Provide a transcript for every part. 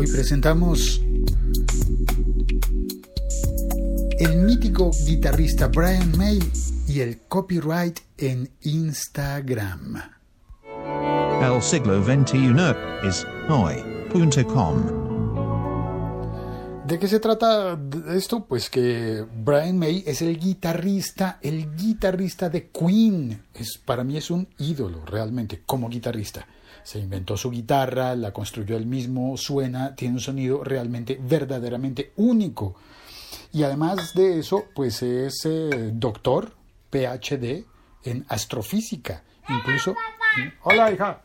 Hoy presentamos el mítico guitarrista Brian May y el copyright en Instagram. El siglo XXI es hoy.com. ¿De qué se trata esto? Pues que Brian May es el guitarrista, el guitarrista de Queen. Es, para mí es un ídolo realmente como guitarrista. Se inventó su guitarra, la construyó él mismo, suena, tiene un sonido realmente, verdaderamente único. Y además de eso, pues es eh, doctor, PhD en astrofísica. Incluso... Hola, hija.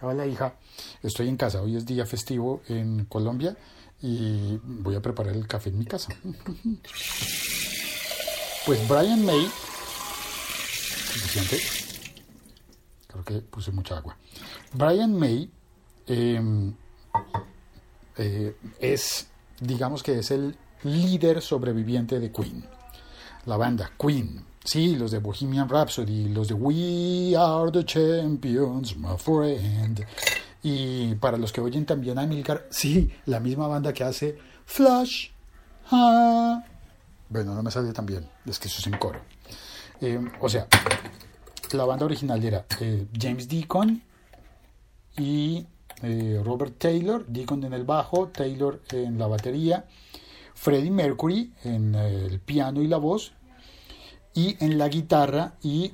Hola, hija. Estoy en casa. Hoy es día festivo en Colombia y voy a preparar el café en mi casa. Pues Brian May, creo que puse mucha agua. Brian May em, eh, es, digamos que es el líder sobreviviente de Queen, la banda Queen. Sí, los de Bohemian Rhapsody, los de We Are the Champions, my friend. Y para los que oyen también a Milcar, sí, la misma banda que hace Flash. Bueno, no me sale tan bien, es que eso es en coro. Eh, o sea, la banda original era eh, James Deacon y eh, Robert Taylor, Deacon en el bajo, Taylor en la batería, Freddie Mercury en el piano y la voz, y en la guitarra y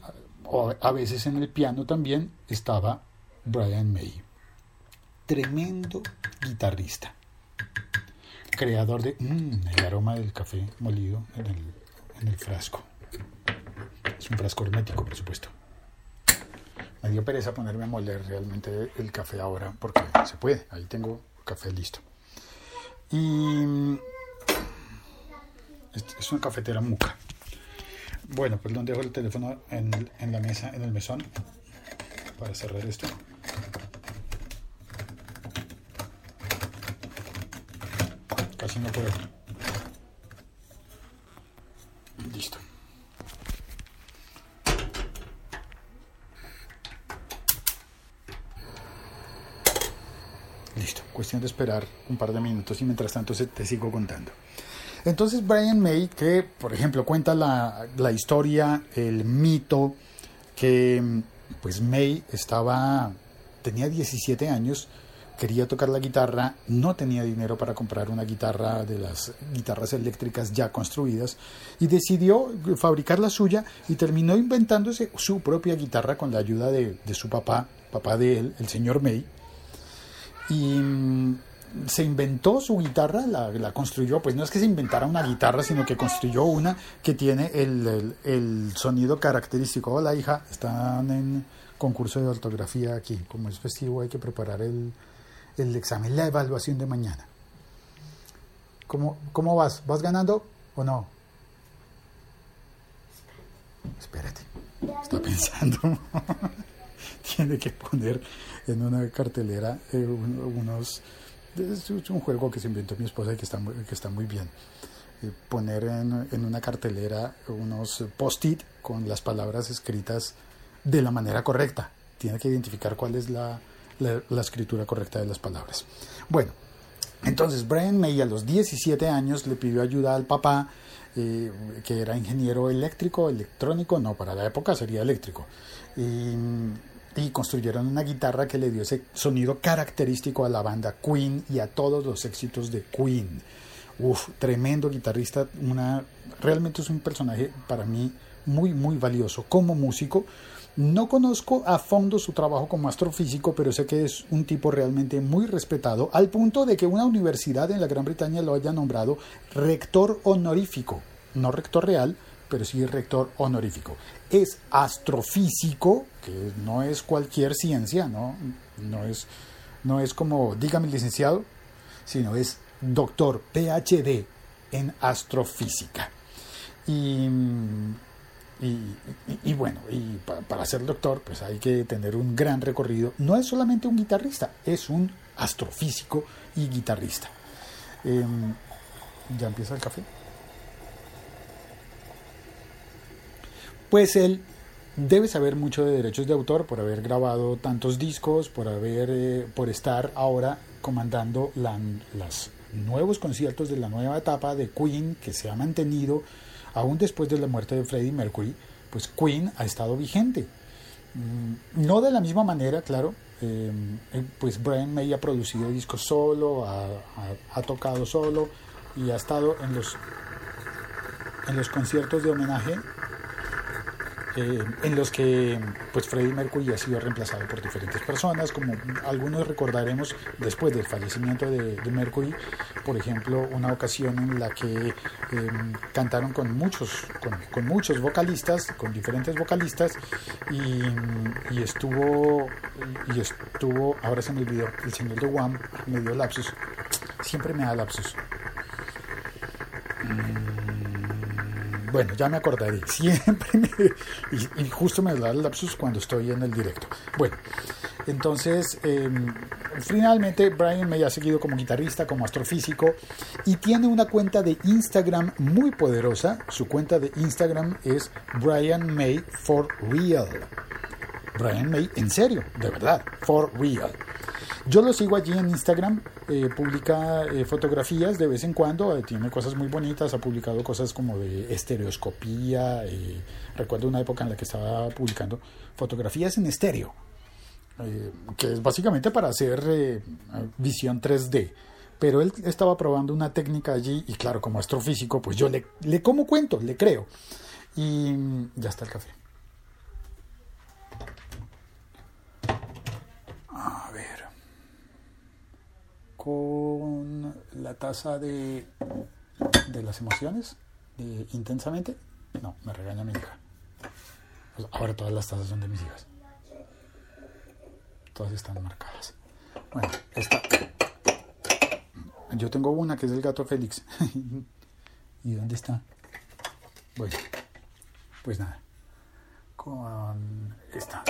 a veces en el piano también estaba Brian May tremendo guitarrista, creador de mm, el aroma del café molido en el, en el frasco. Es un frasco hermético, por supuesto. Me dio pereza ponerme a moler realmente el café ahora porque se puede. Ahí tengo café listo. Y es una cafetera muca. Bueno, perdón, dejo el teléfono en, en la mesa, en el mesón, para cerrar esto. Casi no puedo. Listo. Listo. Cuestión de esperar un par de minutos y mientras tanto te sigo contando. Entonces Brian May, que por ejemplo cuenta la, la historia, el mito, que pues May estaba, tenía 17 años, quería tocar la guitarra, no tenía dinero para comprar una guitarra de las guitarras eléctricas ya construidas y decidió fabricar la suya y terminó inventándose su propia guitarra con la ayuda de, su papá, papá de él, el señor May. Y mm, se inventó su guitarra, la, construyó, pues no es que se inventara una guitarra, sino que construyó una que tiene el, el sonido característico. Hola hija, están en concurso de ortografía aquí. Como es festivo hay que preparar el, el examen, la evaluación de mañana. ¿Cómo, ¿Cómo vas? ¿Vas ganando o no? Espérate, está pensando. Tiene que poner en una cartelera eh, unos... Es un juego que se inventó mi esposa y que está muy, que está muy bien. Eh, poner en, en, una cartelera unos post-it con las palabras escritas de la manera correcta. Tiene que identificar cuál es la, la, escritura correcta de las palabras. Bueno, entonces Brian May a los 17 años le pidió ayuda al papá, eh, que era ingeniero eléctrico, electrónico, no, para la época sería eléctrico. Y, construyeron una guitarra que le dio ese sonido característico a la banda Queen y a todos los éxitos de Queen. Uf, tremendo guitarrista, una, realmente es un personaje para mí muy, muy valioso como músico no conozco a fondo su trabajo como astrofísico, pero sé que es un tipo realmente muy respetado, al punto de que una universidad en la Gran Bretaña lo haya nombrado rector honorífico. No rector real, pero sí rector honorífico. Es astrofísico, que no es cualquier ciencia, no, no, es, no es como, dígame licenciado, sino es doctor PhD en astrofísica. Y y, bueno, y para, ser doctor, pues hay que tener un gran recorrido. No es solamente un guitarrista, es un astrofísico y guitarrista. Em, ¿Ya empieza el café? Pues él debe saber mucho de derechos de autor por haber grabado tantos discos, por haber, eh, por estar ahora comandando la, los nuevos conciertos de la nueva etapa de Queen que se ha mantenido aún después de la muerte de Freddie Mercury, pues Queen ha estado vigente. Mm, no de la misma manera, claro. Eh, eh, pues Brian May ha producido discos solo, ha, ha tocado solo y ha estado en los en los conciertos de homenaje eh, en los que pues Freddie Mercury ha sido reemplazado por diferentes personas, como algunos recordaremos después del fallecimiento de, Mercury, por ejemplo, una ocasión en la que em, cantaron con muchos, con, muchos vocalistas, con diferentes vocalistas, y, estuvo, y estuvo, ahora se me olvidó, el señor de Wham me dio lapsus, siempre me da lapsus. Bueno, ya me acordaré. Siempre me, y, justo me da el lapsus cuando estoy en el directo. Bueno, entonces, em, finalmente Brian May ha seguido como guitarrista, como astrofísico y tiene una cuenta de Instagram muy poderosa. Su cuenta de Instagram es Brian May for Real. Brian May, en serio, de verdad, for real. Yo lo sigo allí en Instagram, eh, publica eh, fotografías de vez en cuando, eh, tiene cosas muy bonitas, ha publicado cosas como de estereoscopía, recuerdo una época en la que estaba publicando fotografías en estéreo, que es básicamente para hacer visión 3D. Pero él estaba probando una técnica allí y claro, como astrofísico, pues yo le, le como cuento, le creo. Y ya está el café. Con la tasa de, de las emociones intensamente. No, me regaña mi hija. Pues ahora todas las tazas son de mis hijas. Todas están marcadas. Bueno, esta. Yo tengo una que es el gato Félix. ¿Y dónde está? Bueno, pues nada. Con esta.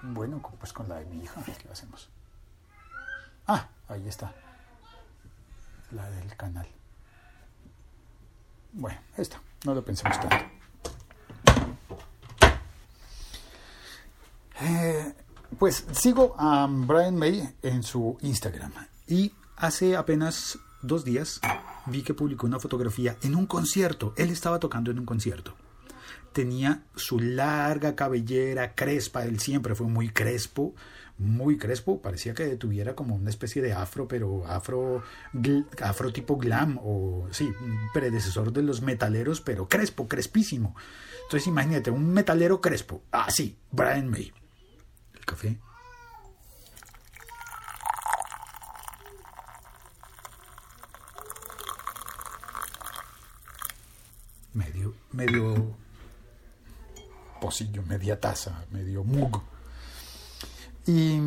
Bueno, pues con la de mi hija, ¿qué hacemos? Ah, ahí está. La del canal. Bueno, esta. No lo pensemos tanto. Eh, pues sigo a Brian May en su Instagram y hace apenas dos días vi que publicó una fotografía en un concierto. Él estaba tocando en un concierto. Tenía su larga cabellera crespa, él siempre fue muy crespo, muy crespo, parecía que tuviera como una especie de afro, pero afro, afro tipo glam, o sí, predecesor de los metaleros, pero crespo, crespísimo. Entonces imagínate, un metalero crespo. Ah, sí, Brian May. El café. Medio, medio media taza, medio mug. Y.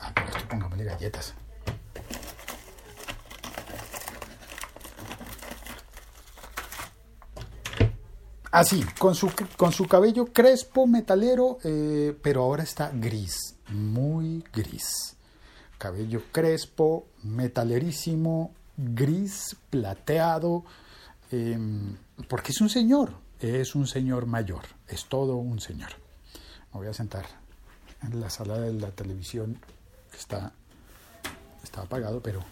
Ah, pero esto pongámosle galletas. Así, con su, con su cabello crespo, metalero, eh, pero ahora está gris, muy gris. Cabello crespo, metalerísimo, gris, plateado, em, porque es un señor, es un señor mayor, es todo un señor. Me voy a sentar en la sala de la televisión que está, está apagado, pero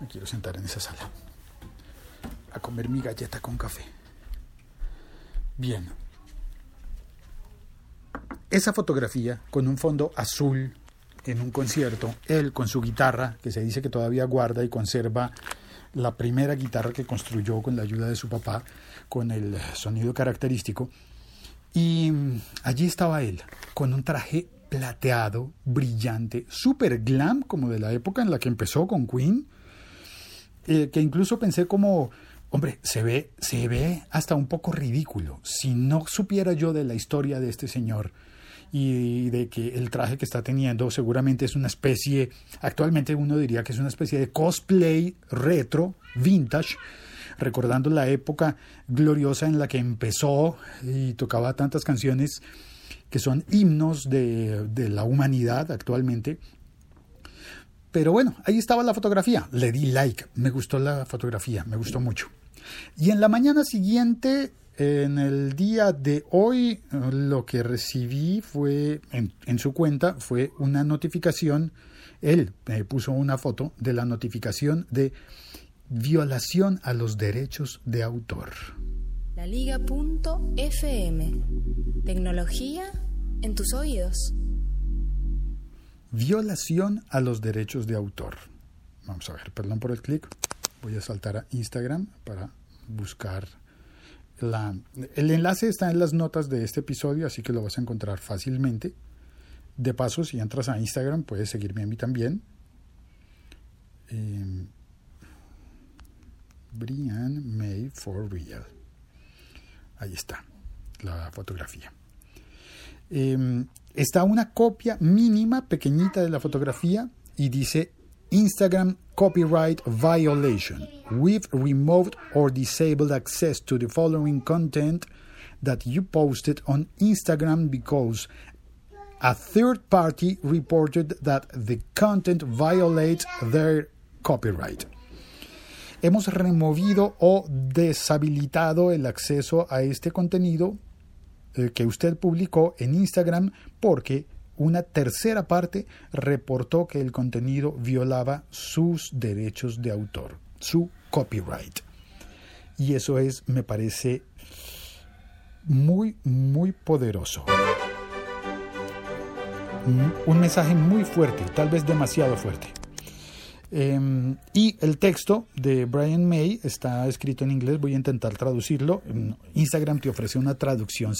me quiero sentar en esa sala a comer mi galleta con café. Bien. Esa fotografía con un fondo azul en un concierto, él con su guitarra, que se dice que todavía guarda y conserva la primera guitarra que construyó con la ayuda de su papá, con el sonido característico, y mm, allí estaba él, con un traje plateado, brillante, super glam, como de la época en la que empezó con Queen, eh, que incluso pensé como, hombre, se ve, se ve hasta un poco ridículo. Si no supiera yo de la historia de este señor y de que el traje que está teniendo seguramente es una especie, actualmente uno diría que es una especie de cosplay retro, vintage, recordando la época gloriosa en la que empezó y tocaba tantas canciones que son himnos de, la humanidad actualmente. Pero bueno, ahí estaba la fotografía. Le di like. Me gustó la fotografía, me gustó mucho. Y en la mañana siguiente, en el día de hoy, lo que recibí fue, en, en su cuenta, fue una notificación. Él me puso una foto de la notificación de violación a los derechos de autor. La Liga.fm. Tecnología en tus oídos. Violación a los derechos de autor. Vamos a ver, perdón por el clic. Voy a saltar a Instagram para buscar El enlace está en las notas de este episodio, así que lo vas a encontrar fácilmente. De paso, si entras a Instagram, puedes seguirme a mí también. Eh, Brian May for Real. Ahí está la fotografía. Eh, está una copia mínima, pequeñita de la fotografía y dice Instagram copyright violation. We've removed or disabled access to the following content that you posted on Instagram because a third party reported that the content violates their copyright. Hemos removido o deshabilitado el acceso a este contenido eh, que usted publicó en Instagram porque una tercera parte reportó que el contenido violaba sus derechos de autor, su copyright. Y eso es, me parece, muy, muy poderoso. Un mensaje muy fuerte, tal vez demasiado fuerte. Eh, y el texto de Brian May está escrito en inglés, voy a intentar traducirlo. Instagram te ofrece una traducción,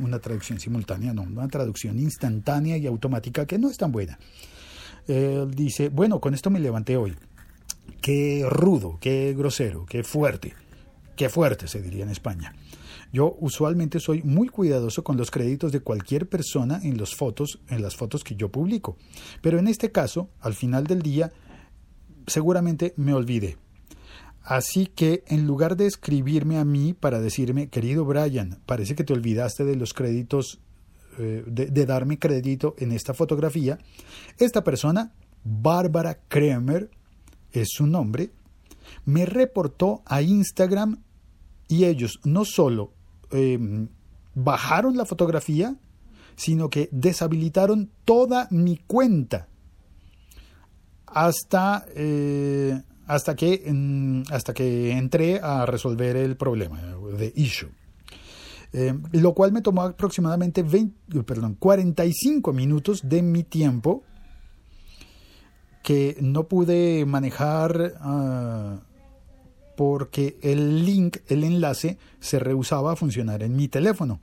una traducción simultánea, no, una traducción instantánea y automática que no es tan buena. Él dice, bueno, con esto me levanté hoy. Qué rudo, qué grosero, qué fuerte, qué fuerte se diría en España. Yo usualmente soy muy cuidadoso con los créditos de cualquier persona en, los fotos, en las fotos que yo publico. Pero en este caso, al final del día, seguramente me olvidé. Así que en lugar de escribirme a mí para decirme, querido Brian, parece que te olvidaste de los créditos, eh, de, darme crédito en esta fotografía, esta persona, Bárbara Kremer, es su nombre, me reportó a Instagram y ellos no solo eh, bajaron la fotografía, sino que deshabilitaron toda mi cuenta hasta, eh, hasta, que, hasta que entré a resolver el problema de issue. Eh, lo cual me tomó aproximadamente 20, perdón, 45 minutos de mi tiempo que no pude manejar uh, porque el link, el enlace, se rehusaba a funcionar en mi teléfono.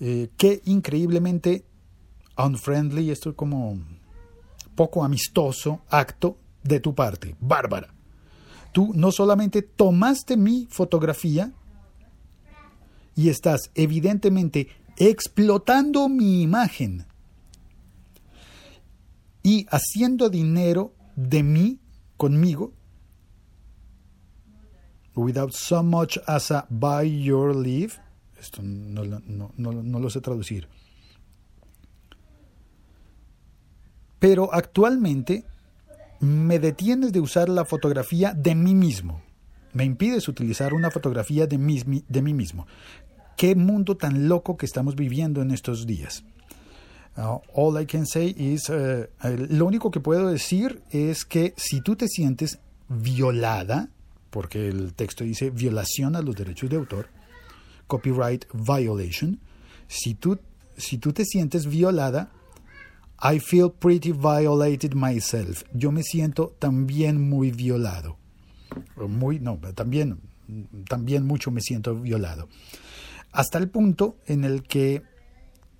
Eh, que increíblemente unfriendly, esto es como poco amistoso acto de tu parte, Bárbara. Tú no solamente tomaste mi fotografía y estás evidentemente explotando mi imagen y haciendo dinero de mí conmigo without so much as a by your leave esto no, no, no, no lo sé traducir pero actualmente me detienes de usar la fotografía de mí mismo. Me impides utilizar una fotografía de mí, de mí mismo. Qué mundo tan loco que estamos viviendo en estos días. Uh, all I can say is, uh, lo único que puedo decir es que si tú te sientes violada, porque el texto dice violación a los derechos de autor, copyright violation, si tú, si tú te sientes violada, I feel pretty violated myself. Yo me siento también muy violado. Muy, no, también, también mucho me siento violado. Hasta el punto en el que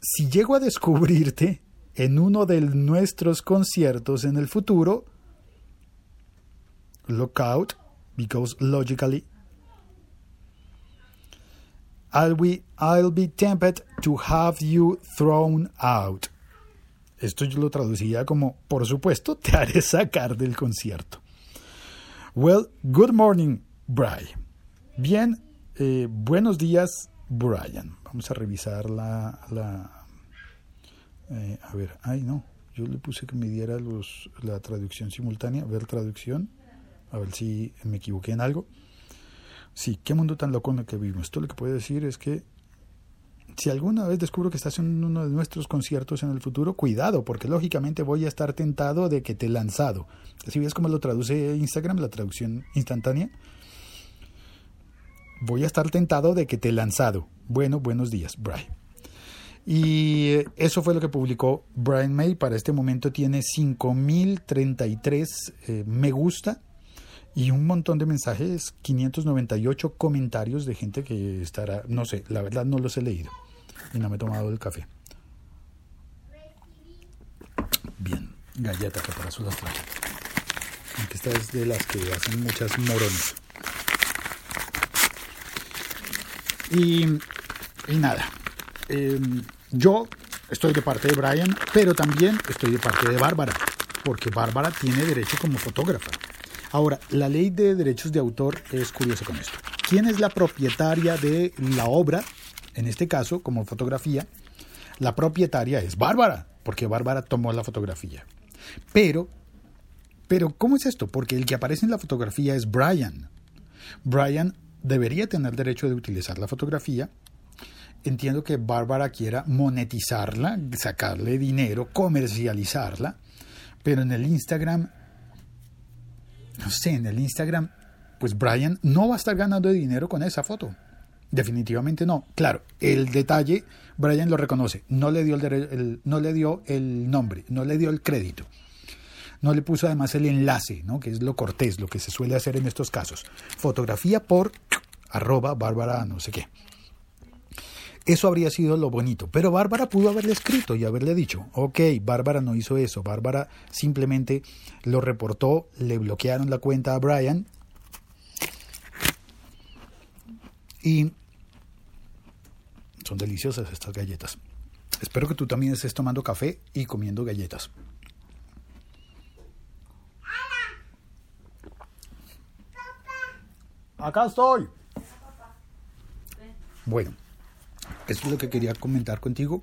si llego a descubrirte en uno de nuestros conciertos en el futuro, look out, because logically I'll be, I'll be tempted to have you thrown out. Esto yo lo traducía como, por supuesto, te haré sacar del concierto. Well, good morning, Brian. Bien, eh, buenos días, Brian. Vamos a revisar la... eh, a ver, ay no, yo le puse que me diera la traducción simultánea, ver traducción, a ver si me equivoqué en algo. Sí, qué mundo tan loco en el que vivimos. Esto lo que puedo decir es que si alguna vez descubro que estás en uno de nuestros conciertos en el futuro, cuidado, porque lógicamente voy a estar tentado de que te he lanzado. Si ves cómo lo traduce Instagram, la traducción instantánea, voy a estar tentado de que te he lanzado. Bueno, buenos días, Brian. Y eso fue lo que publicó Brian May. Para este momento tiene 5.033 eh, me gusta y un montón de mensajes, 598 comentarios de gente que estará, no sé, la verdad no los he leído y no me he tomado el café. Bien, galleta que para las traje. Aunque esta es de las que hacen muchas morones. Y, y nada, eh, yo estoy de parte de Brian, pero también estoy de parte de Bárbara, porque Bárbara tiene derecho como fotógrafa. Ahora, la ley de derechos de autor es curiosa con esto. ¿Quién es la propietaria de la obra? En este caso, como fotografía, la propietaria es Bárbara, porque Bárbara tomó la fotografía. Pero, pero, ¿cómo es esto? Porque el que aparece en la fotografía es Brian. Brian debería tener derecho de utilizar la fotografía. Entiendo que Bárbara quiera monetizarla, sacarle dinero, comercializarla, pero en el Instagram no sé, en el Instagram, pues Brian no va a estar ganando dinero con esa foto. Definitivamente no. Claro, el detalle, Brian lo reconoce. No le dio el, no le dio el nombre, no le dio el crédito. No le puso además el enlace, ¿no? que es lo cortés, lo que se suele hacer en estos casos. Fotografía por arroba bárbara no sé qué. Eso habría sido lo bonito. Pero Bárbara pudo haberle escrito y haberle dicho, ok, Bárbara no hizo eso. Bárbara simplemente lo reportó, le bloquearon la cuenta a Brian. Y son deliciosas estas galletas. Espero que tú también estés tomando café y comiendo galletas. Acá estoy. Bueno. Eso es lo que quería comentar contigo.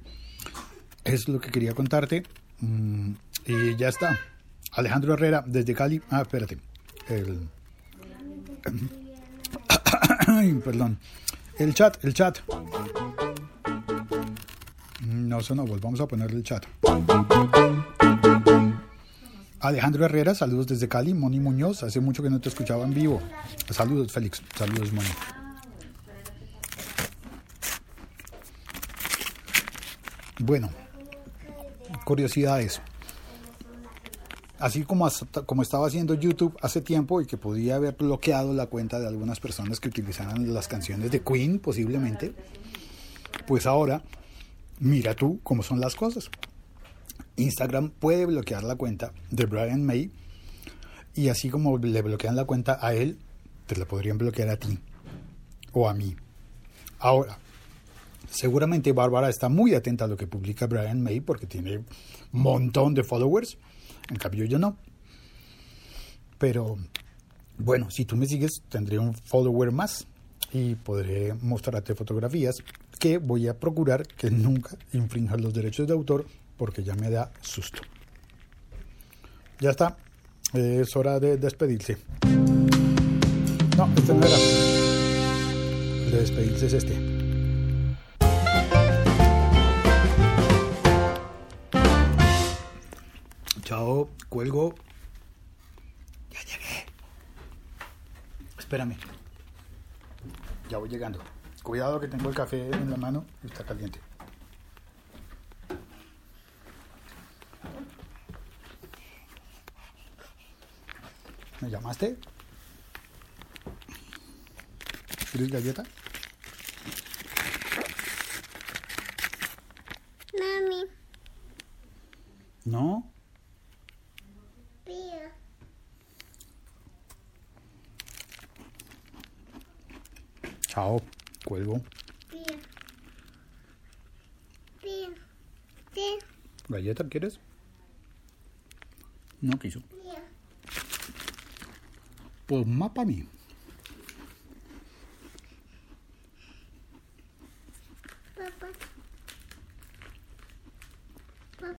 Es lo que quería contarte. Mm, y ya está. Alejandro Herrera, desde Cali. Ah, espérate. El... perdón. El chat, el chat. No sonó, volvamos a ponerle el chat. Alejandro Herrera, saludos desde Cali. Moni Muñoz, hace mucho que no te escuchaba en vivo. Saludos, Félix. Saludos, Moni. Bueno, curiosidades. Así como, como estaba haciendo YouTube hace tiempo y que podía haber bloqueado la cuenta de algunas personas que utilizaran las canciones de Queen, posiblemente, pues ahora mira tú cómo son las cosas. Instagram puede bloquear la cuenta de Brian May y así como le bloquean la cuenta a él, te la podrían bloquear a ti o a mí. Ahora, Seguramente Bárbara está muy atenta a lo que publica Brian May porque tiene un montón de followers. En cambio yo no. Pero bueno, si tú me sigues tendré un follower más y podré mostrarte fotografías que voy a procurar que nunca infrinjan los derechos de autor porque ya me da susto. Ya está. Es hora de despedirse. No, este no era. De despedirse es este. Cuelgo. Ya llegué. Espérame. Ya voy llegando. Cuidado que tengo el café en la mano y está caliente. ¿Me llamaste? ¿Quieres galleta? Mami. ¿No? Chao, cuelgo. ¿Galleta quieres? No quiso. Pues más para mí.